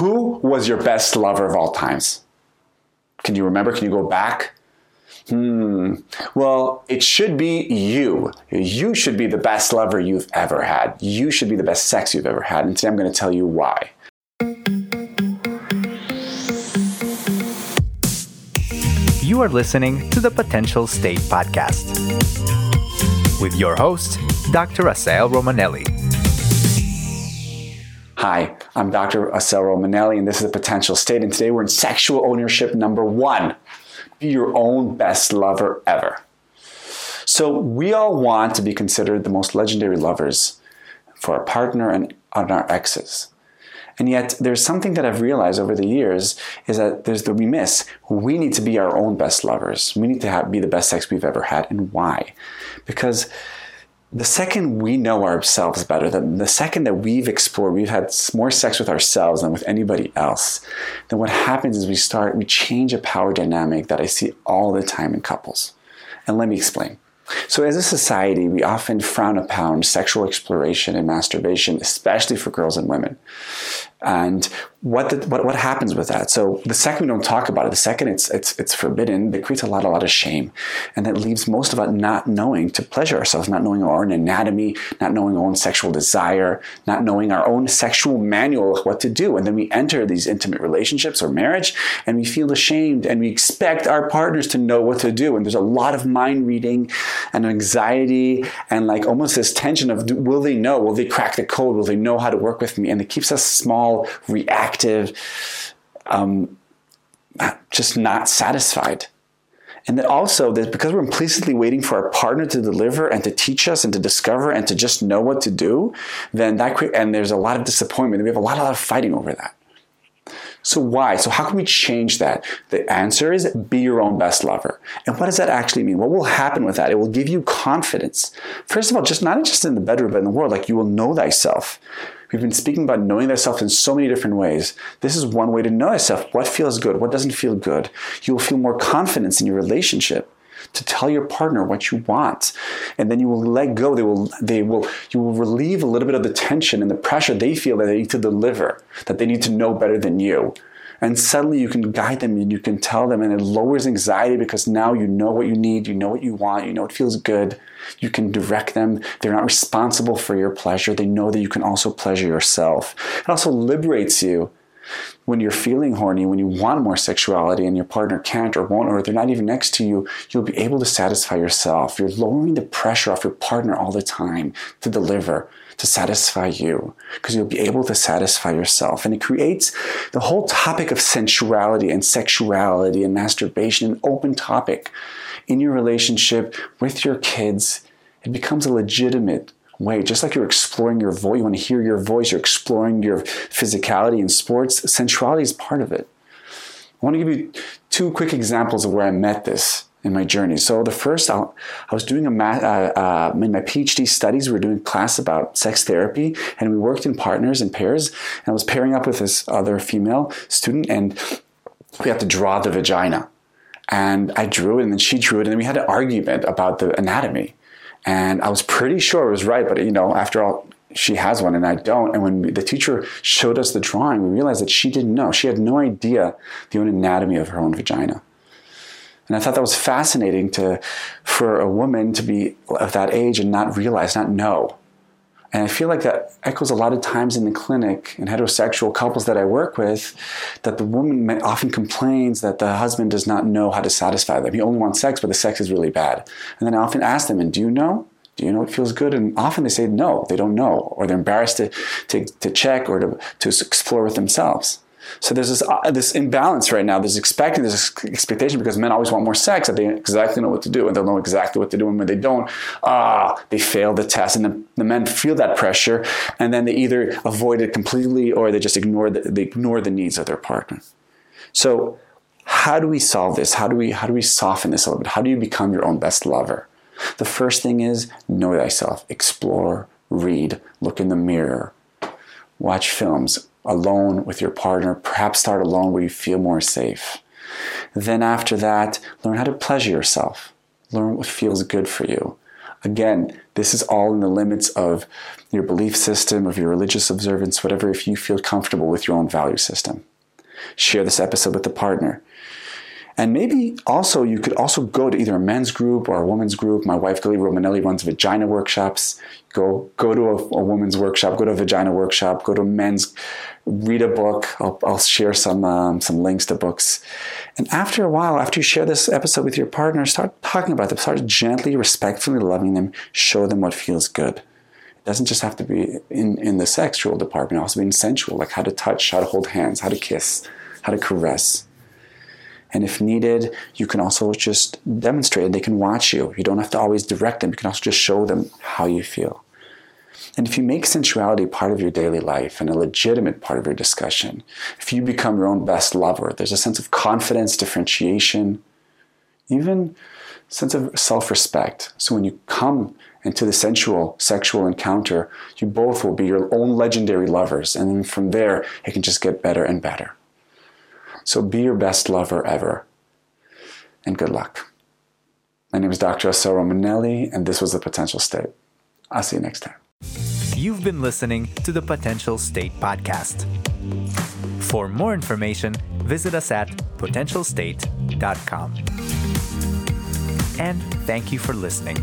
Who was your best lover of all times? Can you remember? Can you go back? Hmm. Well, it should be you. You should be the best lover you've ever had. You should be the best sex you've ever had. And today I'm going to tell you why. You are listening to the Potential State Podcast with your host, Dr. Assael Romanelli. Hi, I'm Dr. Assael Romanelli, and this is the Potential State. And today we're in sexual ownership number one be your own best lover ever. So, we all want to be considered the most legendary lovers for our partner and on our exes. And yet, there's something that I've realized over the years is that there's the we miss. We need to be our own best lovers. We need to have, be the best sex we've ever had. And why? Because the second we know ourselves better, the, the second that we've explored, we've had more sex with ourselves than with anybody else, then what happens is we start, we change a power dynamic that I see all the time in couples. And let me explain. So, as a society, we often frown upon sexual exploration and masturbation, especially for girls and women. And what, the, what what happens with that? So the second we don't talk about it, the second it's it's it's forbidden, it creates a lot a lot of shame, and that leaves most of us not knowing to pleasure ourselves, not knowing our own anatomy, not knowing our own sexual desire, not knowing our own sexual manual of what to do, and then we enter these intimate relationships or marriage, and we feel ashamed, and we expect our partners to know what to do, and there's a lot of mind reading, and anxiety, and like almost this tension of will they know, will they crack the code, will they know how to work with me, and it keeps us small reactive, um, just not satisfied. And that also that because we're implicitly waiting for our partner to deliver and to teach us and to discover and to just know what to do, then that and there's a lot of disappointment. We have a lot, a lot of fighting over that. So why? So how can we change that? The answer is be your own best lover. And what does that actually mean? What will happen with that? It will give you confidence. First of all, just not just in the bedroom, but in the world, like you will know thyself. We've been speaking about knowing thyself in so many different ways. This is one way to know thyself. What feels good? What doesn't feel good? You will feel more confidence in your relationship to tell your partner what you want and then you will let go they will they will you will relieve a little bit of the tension and the pressure they feel that they need to deliver that they need to know better than you and suddenly you can guide them and you can tell them, and it lowers anxiety because now you know what you need, you know what you want, you know it feels good. You can direct them. They're not responsible for your pleasure. They know that you can also pleasure yourself. It also liberates you when you're feeling horny, when you want more sexuality and your partner can't or won't, or they're not even next to you, you'll be able to satisfy yourself. You're lowering the pressure off your partner all the time to deliver to satisfy you because you'll be able to satisfy yourself. And it creates the whole topic of sensuality and sexuality and masturbation an open topic in your relationship with your kids. It becomes a legitimate way. Just like you're exploring your voice, you want to hear your voice, you're exploring your physicality in sports, sensuality is part of it. I want to give you two quick examples of where I met this in my journey. So the first, I, was doing a math, uh, uh, in my PhD studies. We were doing class about sex therapy, and we worked in partners and pairs. And I was pairing up with this other female student, and we had to draw the vagina. And I drew it, and then she drew it, and then we had an argument about the anatomy. And I was pretty sure it was right, but you know, after all, she has one and I don't. And when the teacher showed us the drawing, we realized that she didn't know. She had no idea the own anatomy of her own vagina. And I thought that was fascinating to for a woman to be of that age and not realize, not know. And I feel like that echoes a lot of times in the clinic in heterosexual couples that I work with, that the woman often complains that the husband does not know how to satisfy them. He only wants sex, but the sex is really bad. And then I often ask them, and do you know? Do you know what feels good? And often they say no, they don't know, or they're embarrassed to, to, to check or to, to explore with themselves. So there's this uh, this imbalance right now. There's expecting this expectation because men always want more sex that they exactly know what to do and they'll know exactly what to do. And when they don't, ah, they fail the test. And the, the men feel that pressure, and then they either avoid it completely or they just ignore the, they ignore the needs of their partner. So how do we solve this? How do we how do we soften this a little bit? How do you become your own best lover? The first thing is know thyself, explore, read, look in the mirror, watch films, alone with your partner, perhaps start alone where you feel more safe. Then, after that, learn how to pleasure yourself. Learn what feels good for you. Again, this is all in the limits of your belief system, of your religious observance, whatever, if you feel comfortable with your own value system. Share this episode with a partner. And maybe also you could also go to either a men's group or a women's group. My wife Gali Romanelli runs vagina workshops. Go go to a, a, women's workshop, go to a vagina workshop, go to a men's, read a book. I'll, I'll share some um, some links to books. And after a while, after you share this episode with your partner, start talking about them. Start gently, respectfully loving them. Show them what feels good. It doesn't just have to be in, in the sexual department, also be sensual, like how to touch, how to hold hands, how to kiss, how to caress and if needed, you can also just demonstrate. They can watch you. You don't have to always direct them. You can also just show them how you feel. And if you make sensuality part of your daily life and a legitimate part of your discussion, if you become your own best lover, there's a sense of confidence, differentiation, even sense of self-respect. So when you come into the sensual sexual encounter, you both will be your own legendary lovers. And then from there, it can just get better and better. So be your best lover ever. And good luck. My name is Dr. Assael Romanelli, and this was The Potential State. I'll see you next time. You've been listening to the Potential State Podcast. For more information, visit us at potentialstate.com. And thank you for listening.